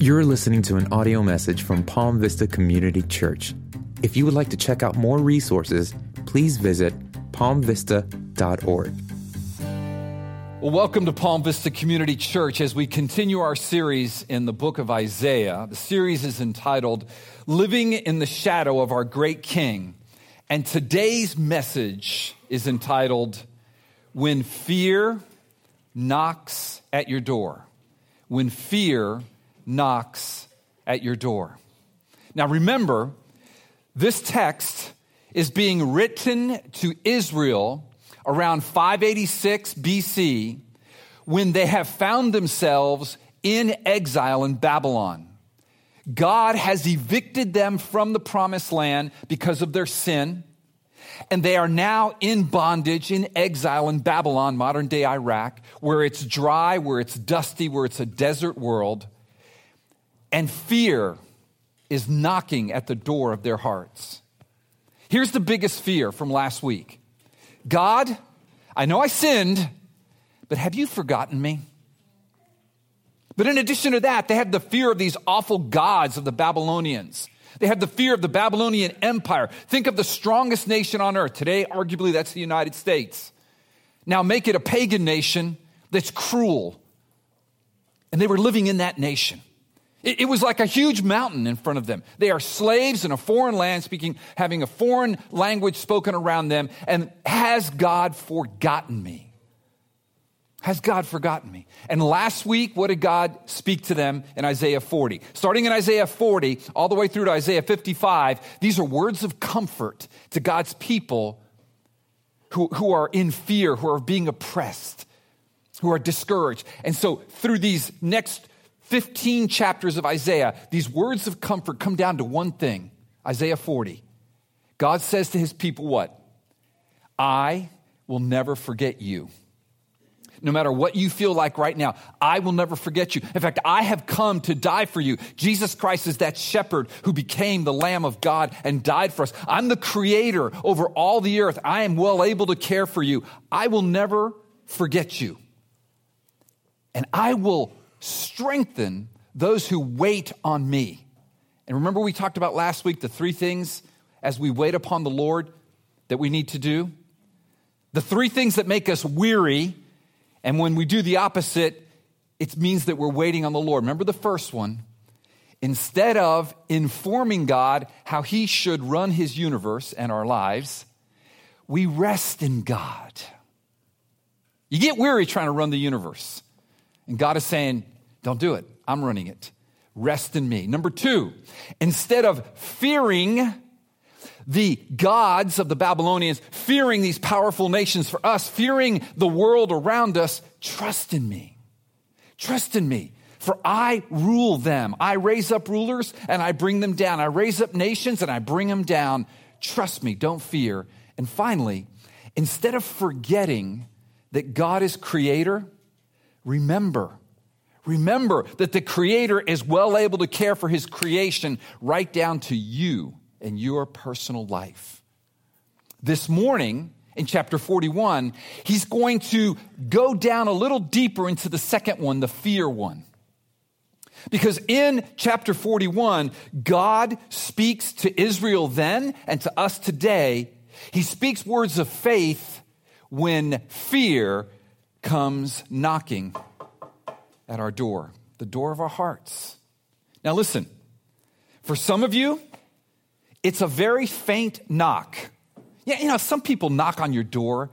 You're listening to an audio message from Palm Vista Community Church. If you would like to check out more resources, please visit palmvista.org. Well, welcome to Palm Vista Community Church as we continue our series in the book of Isaiah. The series is entitled Living in the Shadow of Our Great King. And today's message is entitled When Fear Knocks at Your Door. When Fear knocks at your door. Now remember, this text is being written to Israel around 586 BC when they have found themselves in exile in Babylon. God has evicted them from the promised land because of their sin, and they are now in bondage, in exile in Babylon, modern day Iraq, where it's dry, where it's dusty, where it's a desert world and fear is knocking at the door of their hearts. Here's the biggest fear from last week God, I know I sinned, but have you forgotten me? But in addition to that, they had the fear of these awful gods of the Babylonians. They had the fear of the Babylonian Empire. Think of the strongest nation on earth. Today, arguably, that's the United States. Now, make it a pagan nation that's cruel. And they were living in that nation. It, it was like a huge mountain in front of them. They are slaves in a foreign land, speaking, having a foreign language spoken around them. And has God forgotten me? Has God forgotten me? And last week, what did God speak to them in Isaiah 40? Starting in Isaiah 40, all the way through to Isaiah 55, these are words of comfort to God's people who, who are in fear, who are being oppressed, who are discouraged. And so, through these next 15 chapters of Isaiah, these words of comfort come down to one thing Isaiah 40. God says to his people, What? I will never forget you. No matter what you feel like right now, I will never forget you. In fact, I have come to die for you. Jesus Christ is that shepherd who became the Lamb of God and died for us. I'm the creator over all the earth. I am well able to care for you. I will never forget you. And I will strengthen those who wait on me. And remember, we talked about last week the three things as we wait upon the Lord that we need to do? The three things that make us weary, and when we do the opposite, it means that we're waiting on the Lord. Remember the first one? Instead of informing God how He should run His universe and our lives, we rest in God. You get weary trying to run the universe. And God is saying, Don't do it. I'm running it. Rest in me. Number two, instead of fearing the gods of the Babylonians, fearing these powerful nations for us, fearing the world around us, trust in me. Trust in me. For I rule them. I raise up rulers and I bring them down. I raise up nations and I bring them down. Trust me, don't fear. And finally, instead of forgetting that God is creator, Remember, remember that the Creator is well able to care for His creation right down to you and your personal life. This morning, in chapter 41, he's going to go down a little deeper into the second one, the fear one. Because in chapter 41, God speaks to Israel then and to us today. He speaks words of faith when fear comes knocking at our door, the door of our hearts. Now, listen, for some of you, it's a very faint knock. Yeah, you know, some people knock on your door,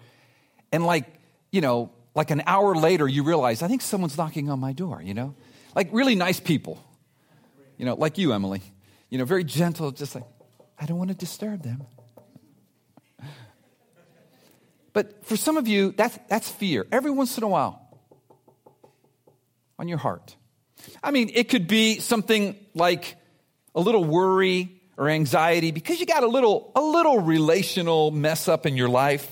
and like, you know, like an hour later, you realize, I think someone's knocking on my door, you know? Like really nice people, you know, like you, Emily, you know, very gentle, just like, I don't want to disturb them. But for some of you, that's, that's fear. Every once in a while, on your heart. I mean, it could be something like a little worry or anxiety because you got a little, a little relational mess up in your life.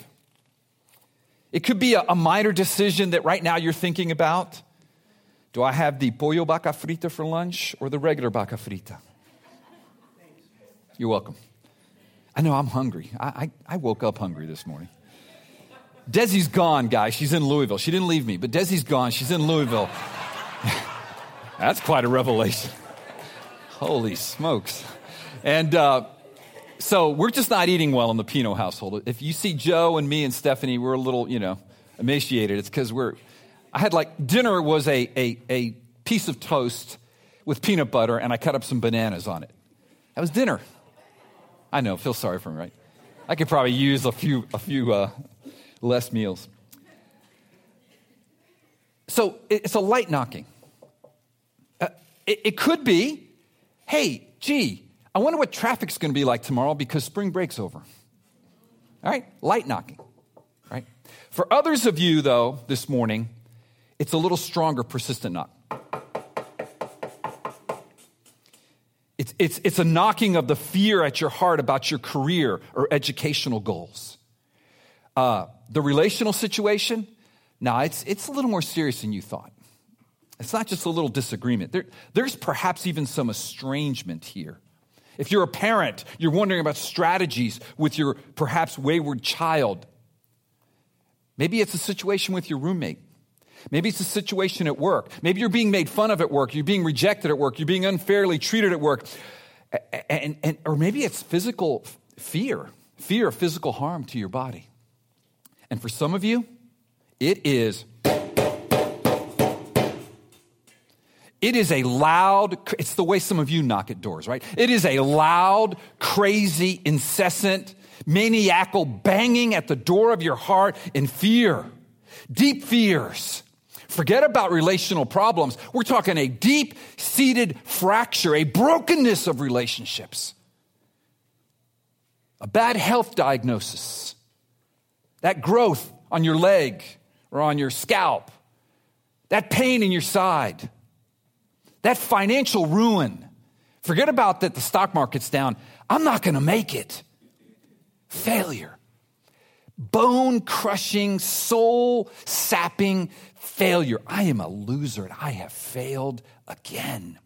It could be a, a minor decision that right now you're thinking about. Do I have the pollo vaca frita for lunch or the regular vaca frita? You're welcome. I know I'm hungry. I, I, I woke up hungry this morning. Desi's gone, guys. She's in Louisville. She didn't leave me, but Desi's gone. She's in Louisville. That's quite a revelation. Holy smokes. And uh, so we're just not eating well in the Pino household. If you see Joe and me and Stephanie, we're a little, you know, emaciated. It's because we're, I had like, dinner was a, a, a piece of toast with peanut butter and I cut up some bananas on it. That was dinner. I know, feel sorry for me, right? I could probably use a few, a few uh, less meals. So it's a light knocking. Uh, it, it could be, hey, gee, I wonder what traffic's going to be like tomorrow because spring break's over. All right, light knocking. Right? For others of you, though, this morning, it's a little stronger, persistent knock. It's, it's, it's a knocking of the fear at your heart about your career or educational goals. Uh, the relational situation, now it's, it's a little more serious than you thought. It's not just a little disagreement. There, there's perhaps even some estrangement here. If you're a parent, you're wondering about strategies with your perhaps wayward child. Maybe it's a situation with your roommate. Maybe it's a situation at work. Maybe you're being made fun of at work. You're being rejected at work. You're being unfairly treated at work. And, and, or maybe it's physical fear, fear of physical harm to your body. And for some of you, it is It is a loud, it's the way some of you knock at doors, right? It is a loud, crazy, incessant, maniacal banging at the door of your heart in fear, deep fears. Forget about relational problems. We're talking a deep seated fracture, a brokenness of relationships, a bad health diagnosis, that growth on your leg or on your scalp, that pain in your side that financial ruin. Forget about that the stock market's down. I'm not going to make it. Failure. Bone crushing, soul sapping failure. I am a loser and I have failed again.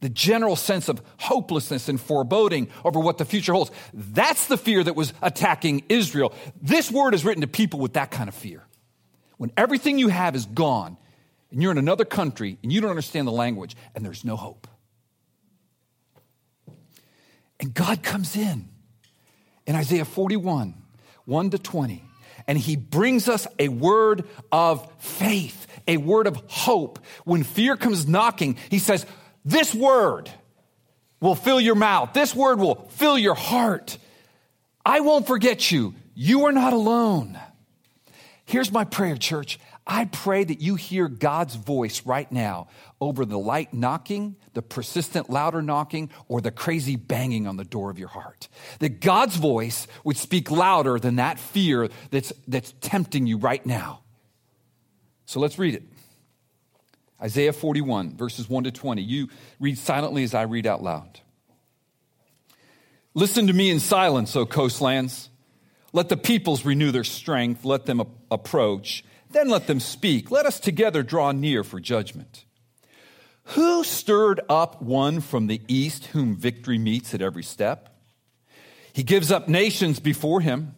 The general sense of hopelessness and foreboding over what the future holds. That's the fear that was attacking Israel. This word is written to people with that kind of fear. When everything you have is gone, and you're in another country and you don't understand the language and there's no hope. And God comes in in Isaiah 41, 1 to 20, and he brings us a word of faith, a word of hope. When fear comes knocking, he says, This word will fill your mouth, this word will fill your heart. I won't forget you. You are not alone. Here's my prayer, church. I pray that you hear God's voice right now over the light knocking, the persistent louder knocking, or the crazy banging on the door of your heart. That God's voice would speak louder than that fear that's, that's tempting you right now. So let's read it. Isaiah 41, verses 1 to 20. You read silently as I read out loud. Listen to me in silence, O coastlands. Let the peoples renew their strength. Let them approach. Then let them speak. Let us together draw near for judgment. Who stirred up one from the east whom victory meets at every step? He gives up nations before him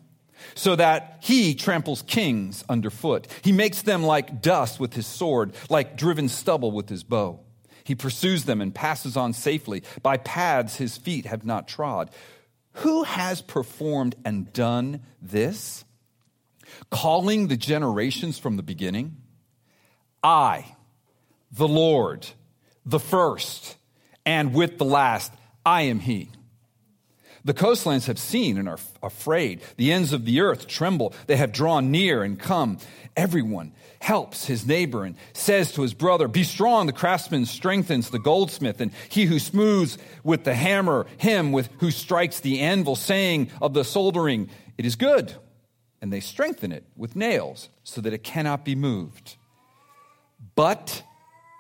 so that he tramples kings underfoot. He makes them like dust with his sword, like driven stubble with his bow. He pursues them and passes on safely by paths his feet have not trod. Who has performed and done this? calling the generations from the beginning? I, the Lord, the first, and with the last, I am He. The coastlands have seen and are afraid. The ends of the earth tremble. They have drawn near and come. Everyone helps his neighbor and says to his brother, Be strong. The craftsman strengthens the goldsmith, and he who smooths with the hammer, him with who strikes the anvil, saying of the soldering, It is good and they strengthen it with nails so that it cannot be moved. But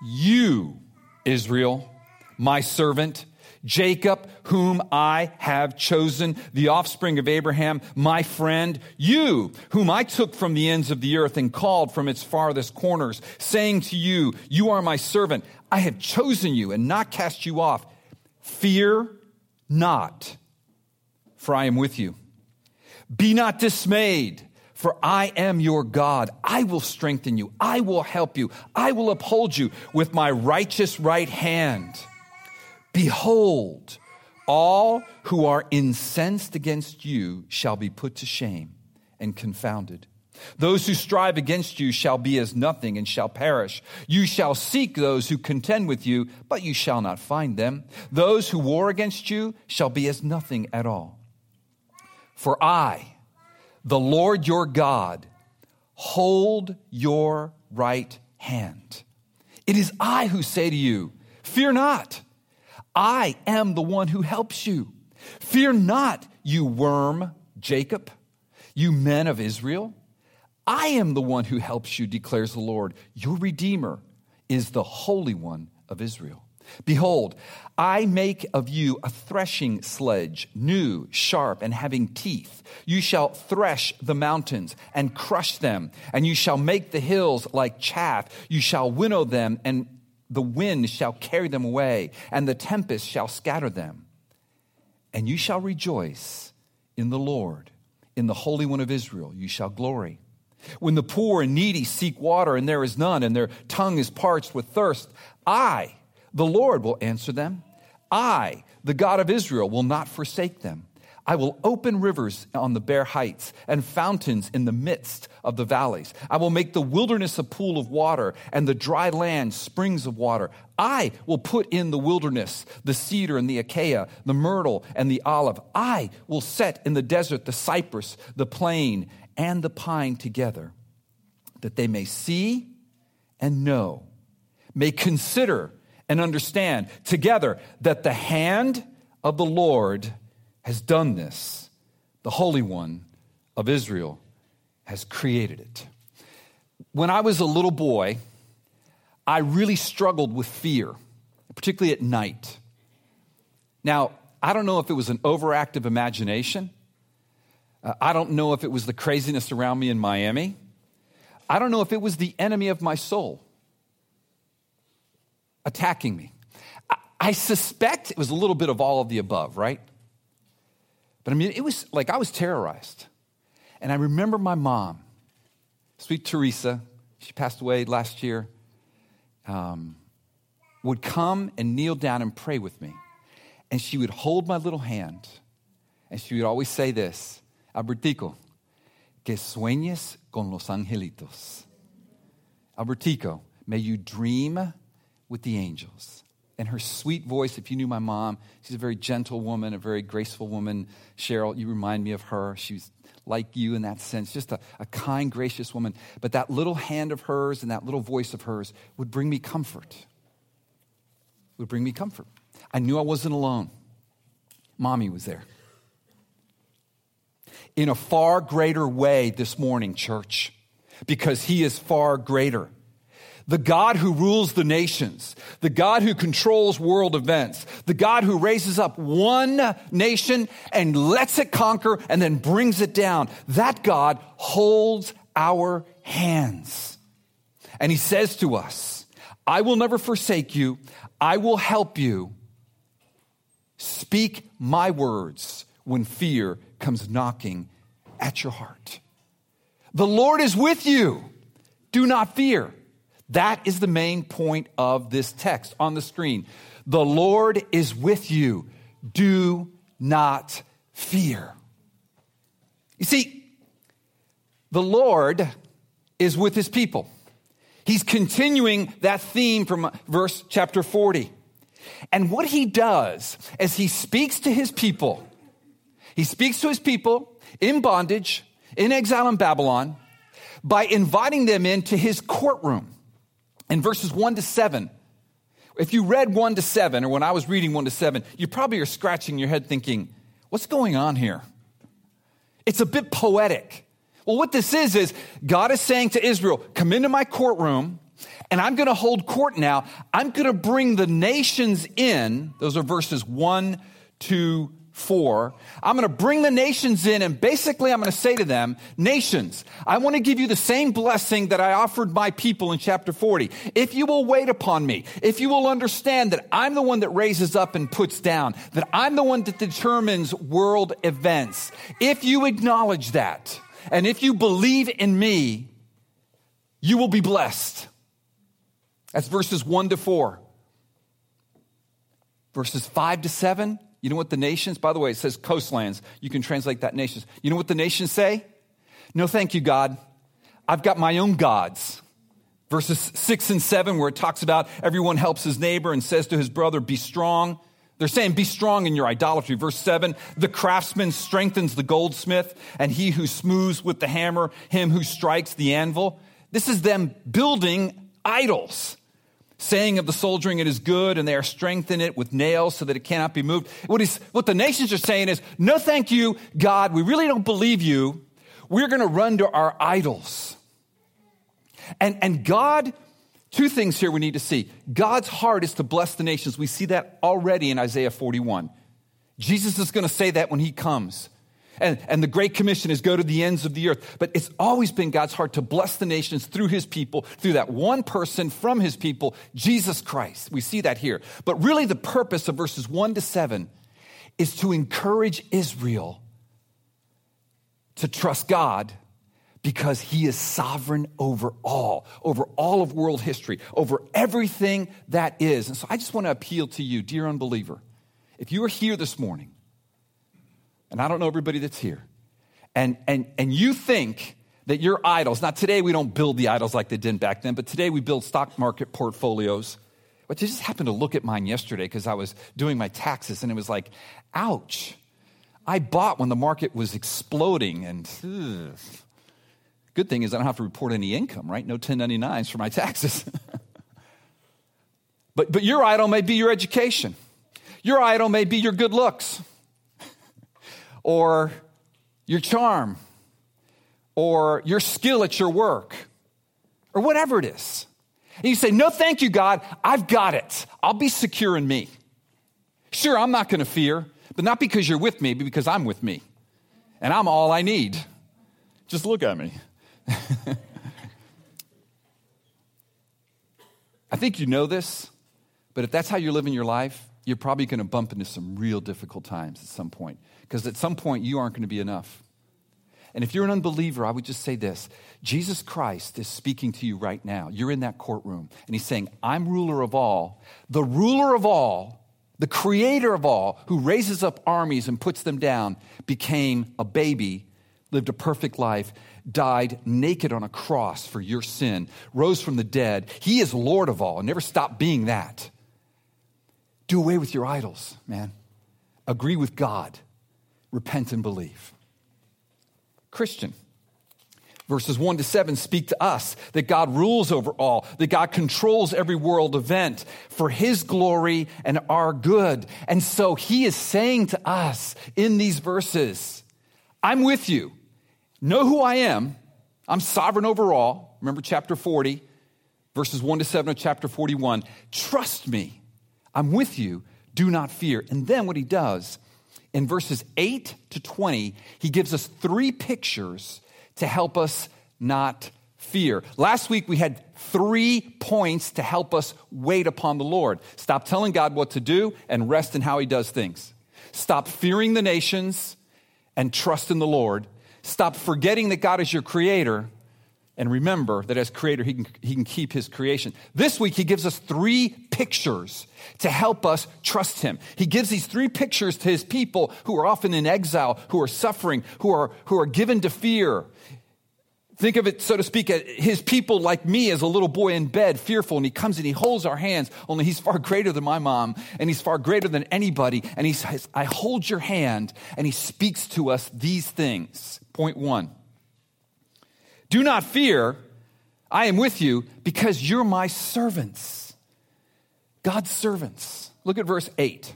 you, Israel, my servant, Jacob, whom I have chosen, the offspring of Abraham, my friend, you, whom I took from the ends of the earth and called from its farthest corners, saying to you, You are my servant. I have chosen you and not cast you off. Fear not, for I am with you. Be not dismayed, for I am your God. I will strengthen you. I will help you. I will uphold you with my righteous right hand. Behold, all who are incensed against you shall be put to shame and confounded. Those who strive against you shall be as nothing and shall perish. You shall seek those who contend with you, but you shall not find them. Those who war against you shall be as nothing at all. For I, the Lord your God, hold your right hand. It is I who say to you, Fear not. I am the one who helps you. Fear not, you worm, Jacob, you men of Israel. I am the one who helps you, declares the Lord. Your Redeemer is the Holy One of Israel. Behold, I make of you a threshing sledge, new, sharp, and having teeth. You shall thresh the mountains and crush them, and you shall make the hills like chaff. You shall winnow them, and the wind shall carry them away, and the tempest shall scatter them. And you shall rejoice in the Lord, in the Holy One of Israel. You shall glory. When the poor and needy seek water and there is none, and their tongue is parched with thirst, I, the Lord, will answer them. I, the God of Israel, will not forsake them. I will open rivers on the bare heights and fountains in the midst of the valleys. I will make the wilderness a pool of water and the dry land springs of water. I will put in the wilderness the cedar and the acacia, the myrtle and the olive. I will set in the desert the cypress, the plane, and the pine together, that they may see and know, may consider and understand together that the hand of the Lord has done this. The Holy One of Israel has created it. When I was a little boy, I really struggled with fear, particularly at night. Now, I don't know if it was an overactive imagination uh, I don't know if it was the craziness around me in Miami. I don't know if it was the enemy of my soul attacking me. I, I suspect it was a little bit of all of the above, right? But I mean, it was like I was terrorized. And I remember my mom, sweet Teresa, she passed away last year, um, would come and kneel down and pray with me. And she would hold my little hand, and she would always say this Albertico, que sueñes con los angelitos. Albertico, may you dream with the angels. And her sweet voice, if you knew my mom, she's a very gentle woman, a very graceful woman. Cheryl, you remind me of her. She's like you in that sense, just a, a kind, gracious woman. But that little hand of hers and that little voice of hers would bring me comfort. Would bring me comfort. I knew I wasn't alone. Mommy was there in a far greater way this morning, church, because he is far greater. The God who rules the nations, the God who controls world events, the God who raises up one nation and lets it conquer and then brings it down. That God holds our hands. And he says to us, I will never forsake you. I will help you. Speak my words when fear comes knocking at your heart. The Lord is with you. Do not fear. That is the main point of this text on the screen. The Lord is with you. Do not fear. You see, the Lord is with his people. He's continuing that theme from verse chapter 40. And what he does as he speaks to his people, he speaks to his people in bondage, in exile in Babylon, by inviting them into his courtroom. In verses 1 to 7, if you read 1 to 7, or when I was reading 1 to 7, you probably are scratching your head thinking, what's going on here? It's a bit poetic. Well, what this is, is God is saying to Israel, come into my courtroom, and I'm going to hold court now. I'm going to bring the nations in. Those are verses 1 to 4, I'm going to bring the nations in and basically I'm going to say to them, nations, I want to give you the same blessing that I offered my people in chapter 40. If you will wait upon me, if you will understand that I'm the one that raises up and puts down, that I'm the one that determines world events, if you acknowledge that, and if you believe in me, you will be blessed. That's verses 1 to 4. verses 5 to 7. You know what the nations, by the way, it says coastlands. You can translate that nations. You know what the nations say? No, thank you, God. I've got my own gods. Verses 6 and 7, where it talks about everyone helps his neighbor and says to his brother, Be strong. They're saying, Be strong in your idolatry. Verse 7 The craftsman strengthens the goldsmith, and he who smooths with the hammer, him who strikes the anvil. This is them building idols saying of the soldiering, it is good, and they are strengthened it with nails so that it cannot be moved. What, what the nations are saying is, no, thank you, God. We really don't believe you. We're going to run to our idols. And, and God, two things here we need to see. God's heart is to bless the nations. We see that already in Isaiah 41. Jesus is going to say that when he comes. And, and the Great Commission is go to the ends of the earth. But it's always been God's heart to bless the nations through his people, through that one person from his people, Jesus Christ. We see that here. But really, the purpose of verses 1 to 7 is to encourage Israel to trust God because he is sovereign over all, over all of world history, over everything that is. And so I just want to appeal to you, dear unbeliever. If you are here this morning and I don't know everybody that's here, and, and, and you think that your idols, now today we don't build the idols like they did back then, but today we build stock market portfolios. But I just happened to look at mine yesterday because I was doing my taxes and it was like, ouch. I bought when the market was exploding and ugh. good thing is I don't have to report any income, right? No 1099s for my taxes. but, but your idol may be your education. Your idol may be your good looks or your charm or your skill at your work or whatever it is. And you say, No, thank you, God. I've got it. I'll be secure in me. Sure, I'm not going to fear, but not because you're with me, but because I'm with me. And I'm all I need. Just look at me. I think you know this, but if that's how you're living your life, you're probably going to bump into some real difficult times at some point because at some point you aren't going to be enough. And if you're an unbeliever, I would just say this Jesus Christ is speaking to you right now. You're in that courtroom, and he's saying, I'm ruler of all. The ruler of all, the creator of all, who raises up armies and puts them down, became a baby, lived a perfect life, died naked on a cross for your sin, rose from the dead. He is Lord of all and never stopped being that. Do away with your idols, man. Agree with God repent and believe. Christian. Verses 1 to 7 speak to us that God rules over all, that God controls every world event for his glory and our good. And so he is saying to us in these verses, I'm with you. Know who I am. I'm sovereign over all. Remember chapter 40, verses 1 to 7 of chapter 41. Trust me. I'm with you. Do not fear. And then what he does in verses 8 to 20, he gives us three pictures to help us not fear. Last week we had three points to help us wait upon the Lord. Stop telling God what to do and rest in how he does things. Stop fearing the nations and trust in the Lord. Stop forgetting that God is your creator and remember that as creator, he can, he can keep his creation. This week, he gives us three pictures to help us trust him. He gives these three pictures to his people who are often in exile, who are suffering, who are, who are given to fear. Think of it, so to speak, his people like me as a little boy in bed, fearful, and he comes and he holds our hands, only he's far greater than my mom, and he's far greater than anybody. And he says, I hold your hand, and he speaks to us these things. Point one do not fear, I am with you because you're my servants. God's servants. Look at verse 8.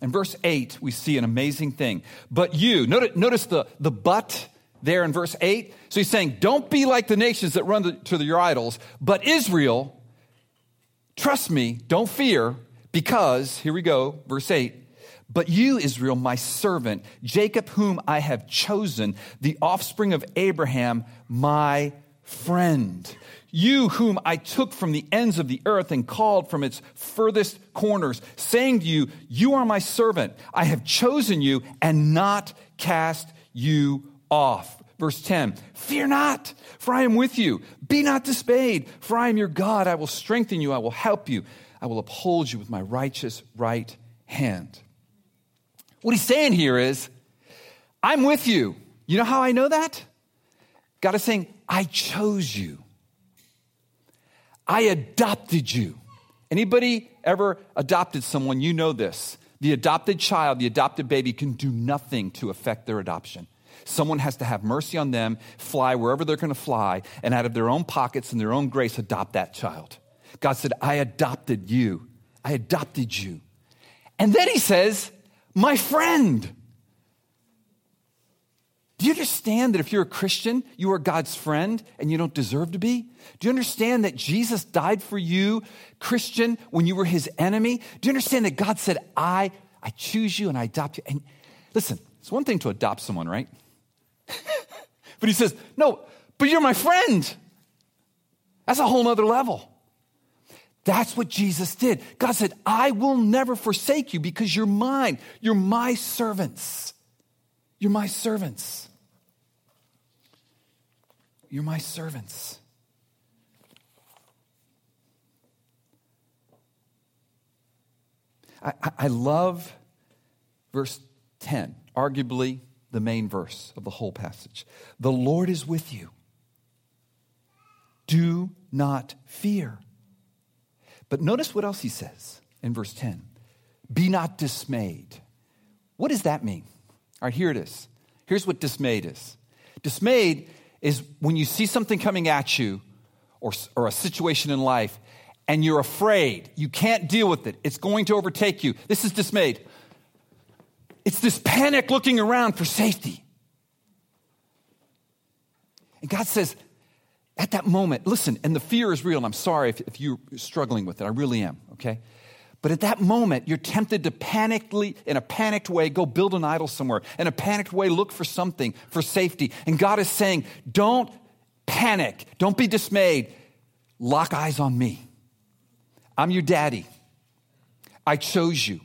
In verse 8, we see an amazing thing. But you, notice, notice the, the but there in verse 8. So he's saying, Don't be like the nations that run to, to your idols, but Israel, trust me, don't fear, because, here we go, verse 8 but you, Israel, my servant, Jacob, whom I have chosen, the offspring of Abraham, my friend. You, whom I took from the ends of the earth and called from its furthest corners, saying to you, You are my servant. I have chosen you and not cast you off. Verse 10 Fear not, for I am with you. Be not dismayed, for I am your God. I will strengthen you. I will help you. I will uphold you with my righteous right hand. What he's saying here is, I'm with you. You know how I know that? God is saying, I chose you. I adopted you. Anybody ever adopted someone, you know this. The adopted child, the adopted baby can do nothing to affect their adoption. Someone has to have mercy on them, fly wherever they're going to fly, and out of their own pockets and their own grace, adopt that child. God said, I adopted you. I adopted you. And then he says, My friend. Do you understand that if you're a Christian, you are God's friend and you don't deserve to be? Do you understand that Jesus died for you, Christian, when you were his enemy? Do you understand that God said, I, I choose you and I adopt you? And listen, it's one thing to adopt someone, right? but he says, No, but you're my friend. That's a whole nother level. That's what Jesus did. God said, I will never forsake you because you're mine. You're my servants. You're my servants. You're my servants. I, I, love verse 10, arguably the main verse of the whole passage. The Lord is with you. Do not fear. But notice what else he says in verse 10 Be not dismayed. What does that mean? All right, here it is. Here's what dismayed is dismayed is when you see something coming at you or, or a situation in life and you're afraid, you can't deal with it, it's going to overtake you. This is dismayed. It's this panic looking around for safety. And God says, at that moment, listen, and the fear is real. And I'm sorry if, if you're struggling with it. I really am, okay? But at that moment, you're tempted to panically, in a panicked way, go build an idol somewhere. In a panicked way, look for something for safety. And God is saying, don't panic. Don't be dismayed. Lock eyes on me. I'm your daddy. I chose you.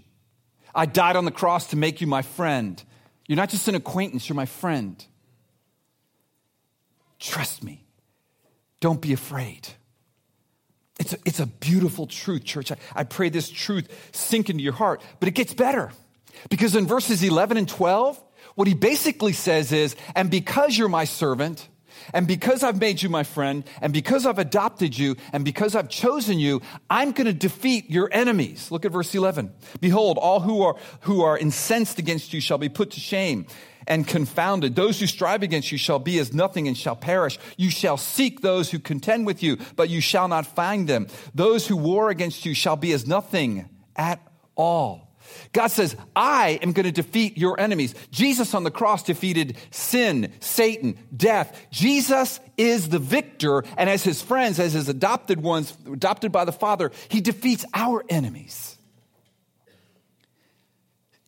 I died on the cross to make you my friend. You're not just an acquaintance, you're my friend. Trust me. Don't be afraid. It's a, it's a beautiful truth, church. I, I pray this truth sink into your heart, but it gets better. Because in verses 11 and 12, what he basically says is, and because you're my servant, and because I've made you my friend, and because I've adopted you, and because I've chosen you, I'm going to defeat your enemies. Look at verse 11. Behold, all who are, who are incensed against you shall be put to shame and confounded. Those who strive against you shall be as nothing and shall perish. You shall seek those who contend with you, but you shall not find them. Those who war against you shall be as nothing at all. God says, I am going to defeat your enemies. Jesus on the cross defeated sin, Satan, death. Jesus is the victor, and as his friends, as his adopted ones, adopted by the Father, he defeats our enemies.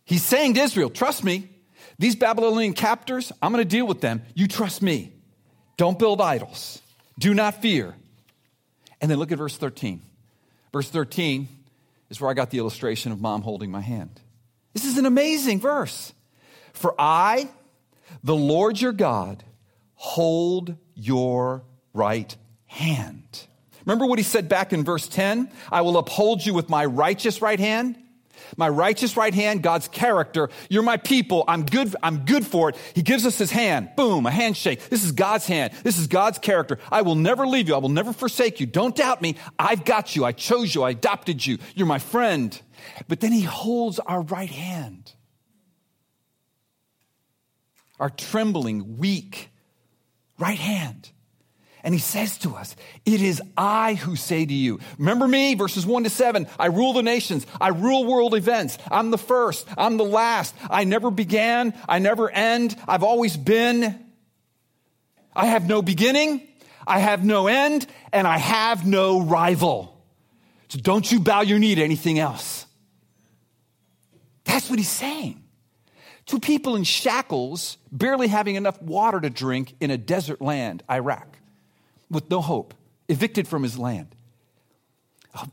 He's saying to Israel, Trust me, these Babylonian captors, I'm going to deal with them. You trust me. Don't build idols. Do not fear. And then look at verse 13. Verse 13 is where I got the illustration of mom holding my hand. This is an amazing verse. For I, the Lord your God, hold your right hand. Remember what he said back in verse 10? I will uphold you with my righteous right hand. My righteous right hand, God's character. You're my people. I'm good. I'm good for it. He gives us his hand. Boom, a handshake. This is God's hand. This is God's character. I will never leave you. I will never forsake you. Don't doubt me. I've got you. I chose you. I adopted you. You're my friend. But then he holds our right hand. Our trembling, weak right hand. And he says to us, It is I who say to you. Remember me, verses 1 to 7. I rule the nations. I rule world events. I'm the first. I'm the last. I never began. I never end. I've always been. I have no beginning. I have no end. And I have no rival. So don't you bow your knee to anything else. That's what he's saying. Two people in shackles, barely having enough water to drink in a desert land, Iraq with no hope, evicted from his land. Oh,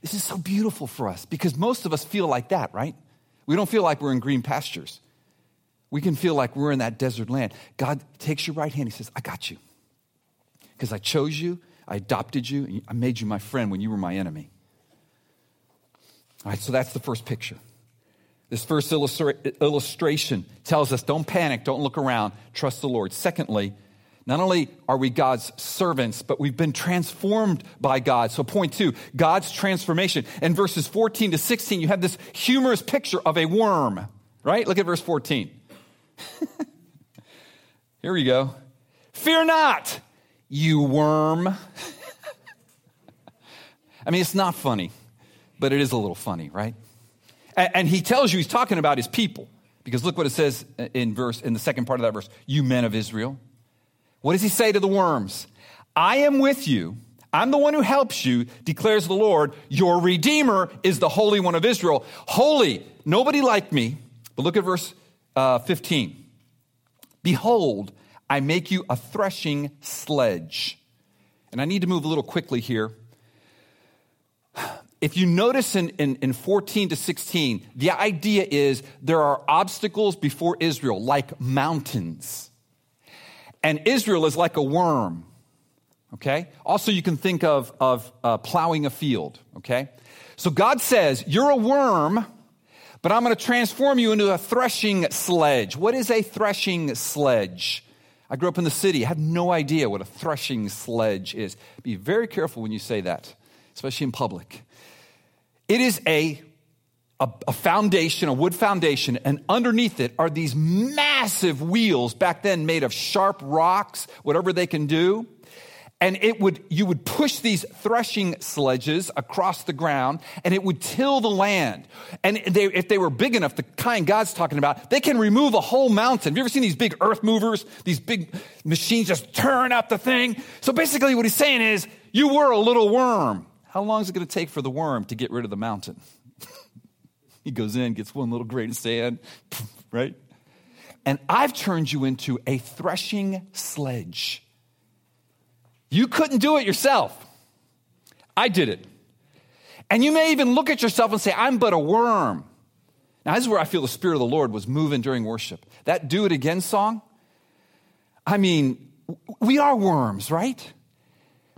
this is so beautiful for us because most of us feel like that, right? We don't feel like we're in green pastures. We can feel like we're in that desert land. God takes your right hand. He says, I got you. Because I chose you, I adopted you, I made you my friend when you were my enemy. All right, so that's the first picture. This first illustra- illustration tells us don't panic, don't look around, trust the Lord. Secondly, not only are we God's servants, but we've been transformed by God. So, point two, God's transformation. In verses 14 to 16, you have this humorous picture of a worm, right? Look at verse 14. Here we go. Fear not, you worm. I mean, it's not funny, but it is a little funny, right? And, and he tells you he's talking about his people. Because look what it says in verse in the second part of that verse, you men of Israel. What does he say to the worms? I am with you. I'm the one who helps you, declares the Lord. Your Redeemer is the Holy One of Israel. Holy, nobody like me. But look at verse uh, 15. Behold, I make you a threshing sledge. And I need to move a little quickly here. If you notice in, in, in 14 to 16, the idea is there are obstacles before Israel, like mountains. And Israel is like a worm, okay? Also, you can think of, of uh, plowing a field, okay? So God says, You're a worm, but I'm going to transform you into a threshing sledge. What is a threshing sledge? I grew up in the city. I have no idea what a threshing sledge is. Be very careful when you say that, especially in public. It is a a, a, foundation, a wood foundation, and underneath it are these massive wheels back then made of sharp rocks, whatever they can do. And it would, you would push these threshing sledges across the ground and it would till the land. And they, if they were big enough, the kind God's talking about, they can remove a whole mountain. Have you ever seen these big earth movers? These big machines just turn up the thing. So basically what he's saying is, you were a little worm. How long is it going to take for the worm to get rid of the mountain? He goes in, gets one little grain of sand, right? And I've turned you into a threshing sledge. You couldn't do it yourself. I did it. And you may even look at yourself and say, I'm but a worm. Now, this is where I feel the Spirit of the Lord was moving during worship. That Do It Again song, I mean, we are worms, right?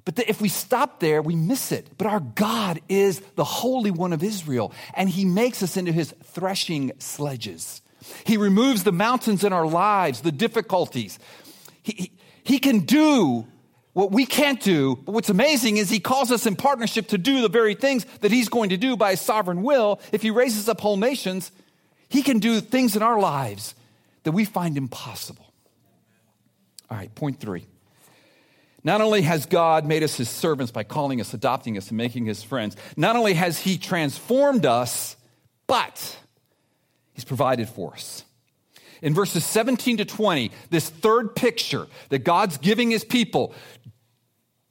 But the, if we stop there, we miss it. But our God is the Holy One of Israel, and He makes us into His threshing sledges. He removes the mountains in our lives, the difficulties. He, he, he can do what we can't do. But what's amazing is He calls us in partnership to do the very things that He's going to do by His sovereign will. If He raises up whole nations, He can do things in our lives that we find impossible. All right, point three. Not only has God made us his servants by calling us, adopting us, and making his friends, not only has he transformed us, but he's provided for us. In verses 17 to 20, this third picture that God's giving his people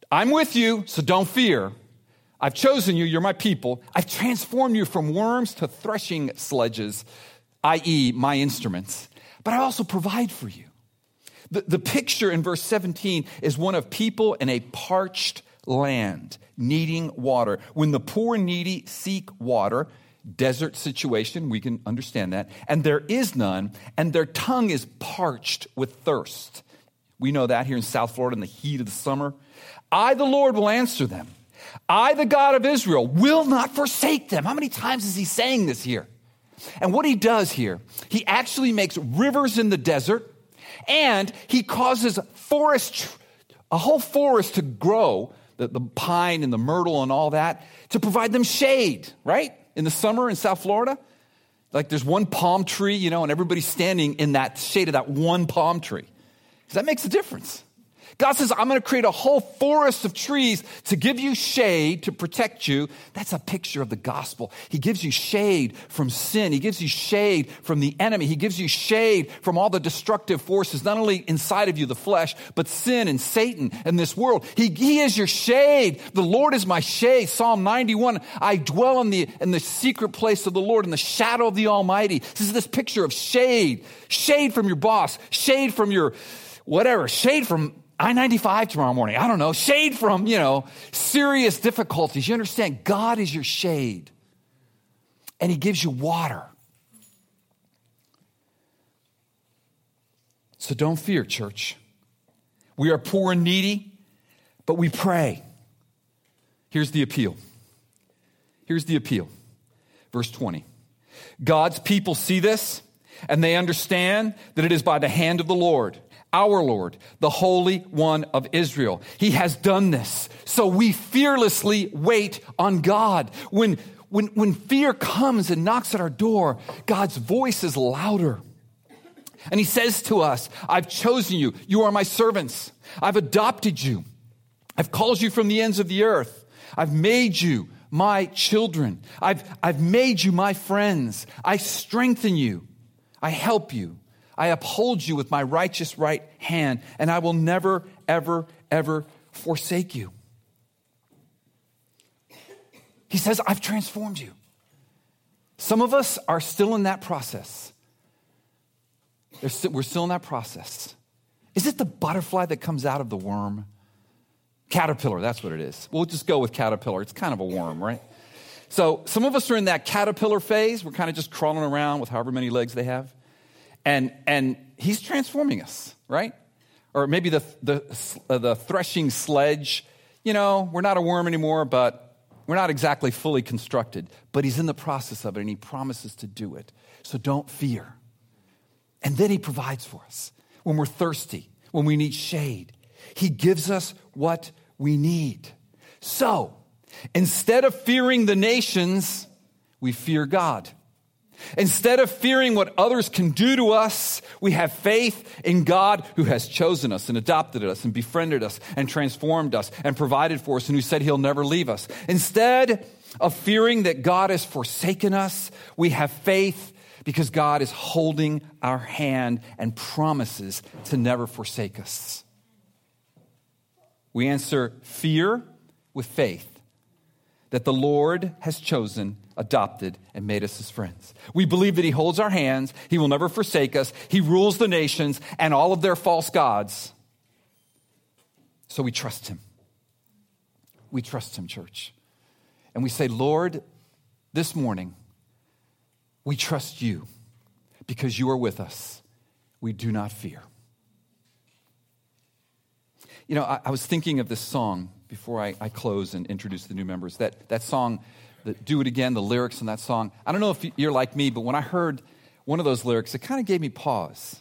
I'm with you, so don't fear. I've chosen you, you're my people. I've transformed you from worms to threshing sledges, i.e., my instruments. But I also provide for you. The, the picture in verse 17 is one of people in a parched land needing water. When the poor and needy seek water, desert situation, we can understand that, and there is none, and their tongue is parched with thirst. We know that here in South Florida in the heat of the summer. I, the Lord, will answer them. I, the God of Israel, will not forsake them. How many times is he saying this here? And what he does here, he actually makes rivers in the desert and he causes forest, a whole forest to grow, the, the pine and the myrtle and all that, to provide them shade, right? In the summer in South Florida. Like there's one palm tree, you know, and everybody's standing in that shade of that one palm tree. Because that makes a difference. God says, I'm going to create a whole forest of trees to give you shade, to protect you. That's a picture of the gospel. He gives you shade from sin. He gives you shade from the enemy. He gives you shade from all the destructive forces, not only inside of you, the flesh, but sin and Satan and this world. He, he is your shade. The Lord is my shade. Psalm 91. I dwell in the, in the secret place of the Lord, in the shadow of the Almighty. This is this picture of shade. Shade from your boss. Shade from your whatever. Shade from I 95 tomorrow morning. I don't know. Shade from, you know, serious difficulties. You understand? God is your shade, and He gives you water. So don't fear, church. We are poor and needy, but we pray. Here's the appeal. Here's the appeal. Verse 20. God's people see this and they understand that it is by the hand of the Lord, our Lord, the Holy One of Israel. He has done this. So we fearlessly wait on God. When, when, when fear comes and knocks at our door, God's voice is louder. And he says to us, I've chosen you. You are my servants. I've adopted you. I've called you from the ends of the earth. I've made you my children. I've, I've made you my friends. I strengthen you. I help you. I uphold you with my righteous right hand, and I will never, ever, ever forsake you. He says, I've transformed you. Some of us are still in that process. we're still in that process. Is it the butterfly that comes out of the worm? Caterpillar, that's what it is. We'll just go with caterpillar. It's kind of a worm, right? So some of us are in that caterpillar phase. We're kind of just crawling around with however many legs they have. And, and he's transforming us, right? Or maybe the, the, uh, the threshing sledge. You know, we're not a worm anymore, but we're not exactly fully constructed. But he's in the process of it, and he promises to do it. So don't fear. And then he provides for us when we're thirsty, when we need shade. He gives us what we need. So, instead of fearing the nations, we fear God. Instead of fearing what others can do to us, we have faith in God who has chosen us and adopted us and befriended us and transformed us and provided for us and who said he'll never leave us. Instead of fearing that God has forsaken us, we have faith because God is holding our hand and promises to never forsake us. We answer fear with faith that the Lord has chosen, adopted, and made us his friends. We believe that he holds our hands, he will never forsake us, he rules the nations and all of their false gods. So we trust him. We trust him, church. And we say, Lord, this morning, we trust you because you are with us. We do not fear. You know, I, I was thinking of this song before I, I, close and introduce the new members. That, that song, the, Do It Again, the lyrics in that song. I don't know if you're like me, but when I heard one of those lyrics, it kind of gave me pause.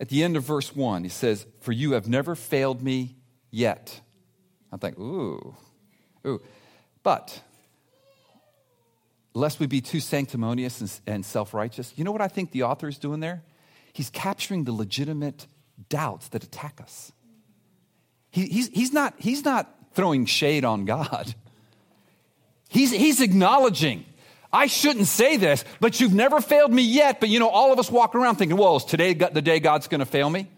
At the end of verse one, he says, For you have never failed me yet. I think, ooh, ooh. But, lest we be too sanctimonious and, and self righteous, you know what I think the author is doing there? He's capturing the legitimate doubts that attack us. He, he's, he's, not, he's not throwing shade on God. He's, he's acknowledging, I shouldn't say this, but you've never failed me yet. But you know, all of us walk around thinking, well, is today the day God's going to fail me?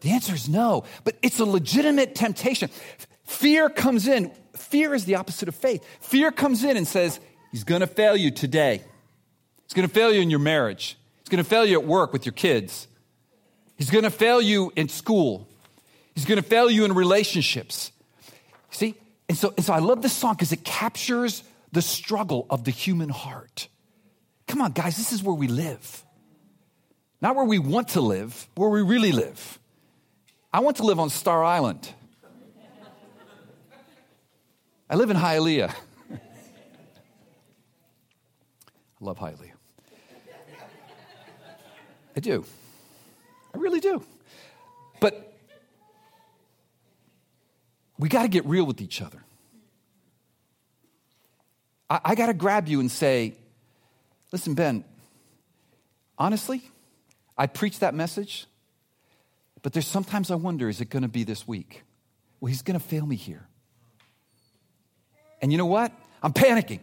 The answer is no, but it's a legitimate temptation. Fear comes in. Fear is the opposite of faith. Fear comes in and says, He's going to fail you today. He's going to fail you in your marriage. He's going to fail you at work with your kids. He's going to fail you in school. He's going to fail you in relationships. See? And so, and so I love this song because it captures the struggle of the human heart. Come on, guys, this is where we live. Not where we want to live, where we really live. I want to live on Star Island. I live in Hialeah. I love Hialeah. I do. I really do. But we got to get real with each other. I, I got to grab you and say, listen, Ben, honestly, I preach that message, but there's sometimes I wonder, is it going to be this week? Well, he's going to fail me here. And you know what? I'm panicking,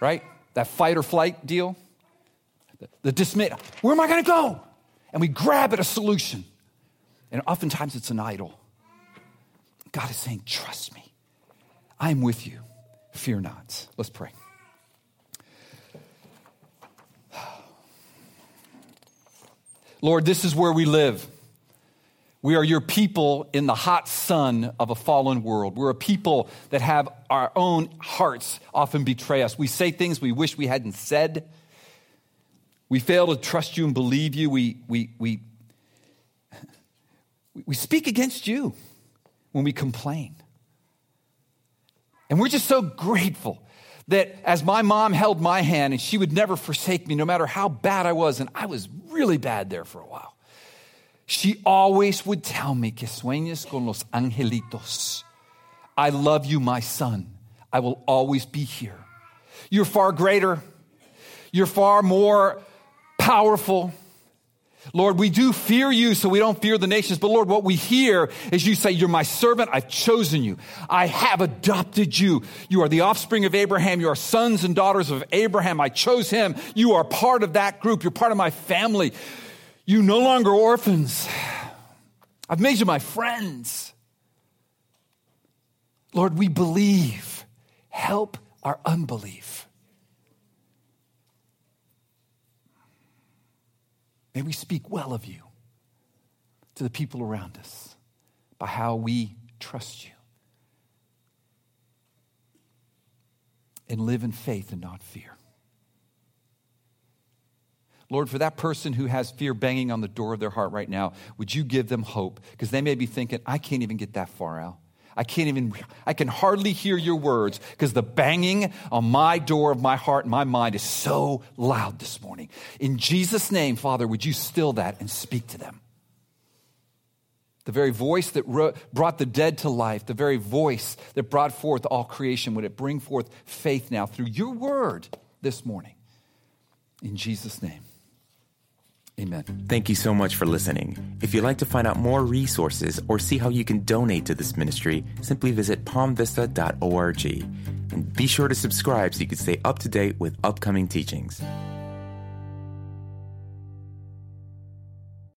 right? That fight or flight deal, the, the dismay. Where am I going to go? And we grab at a solution. And oftentimes it's an idol. God is saying, Trust me. I am with you. Fear not. Let's pray. Lord, this is where we live. We are your people in the hot sun of a fallen world. We're a people that have our own hearts often betray us. We say things we wish we hadn't said. We fail to trust you and believe you. We, we, we, we speak against you when we complain. And we're just so grateful that as my mom held my hand and she would never forsake me no matter how bad I was, and I was really bad there for a while, she always would tell me que con los angelitos. I love you, my son. I will always be here. You're far greater. You're far more powerful. Lord, we do fear you, so we don't fear the nations. But Lord, what we hear is you say, You're my servant. I've chosen you. I have adopted you. You are the offspring of Abraham. You are sons and daughters of Abraham. I chose him. You are part of that group. You're part of my family. You no longer orphans. I've made you my friends. Lord, we believe. Help our unbelief. May we speak well of you to the people around us by how we trust you and live in faith and not fear. Lord, for that person who has fear banging on the door of their heart right now, would you give them hope? Because they may be thinking, I can't even get that far out. I can't even, I can hardly hear your words because the banging on my door of my heart and my mind is so loud this morning. In Jesus' name, Father, would you still that and speak to them? The very voice that brought the dead to life, the very voice that brought forth all creation, would it bring forth faith now through your word this morning? In Jesus' name. Amen. Thank you so much for listening. If you'd like to find out more resources or see how you can donate to this ministry, simply visit palmvista.org. And be sure to subscribe so you can stay up to date with upcoming teachings.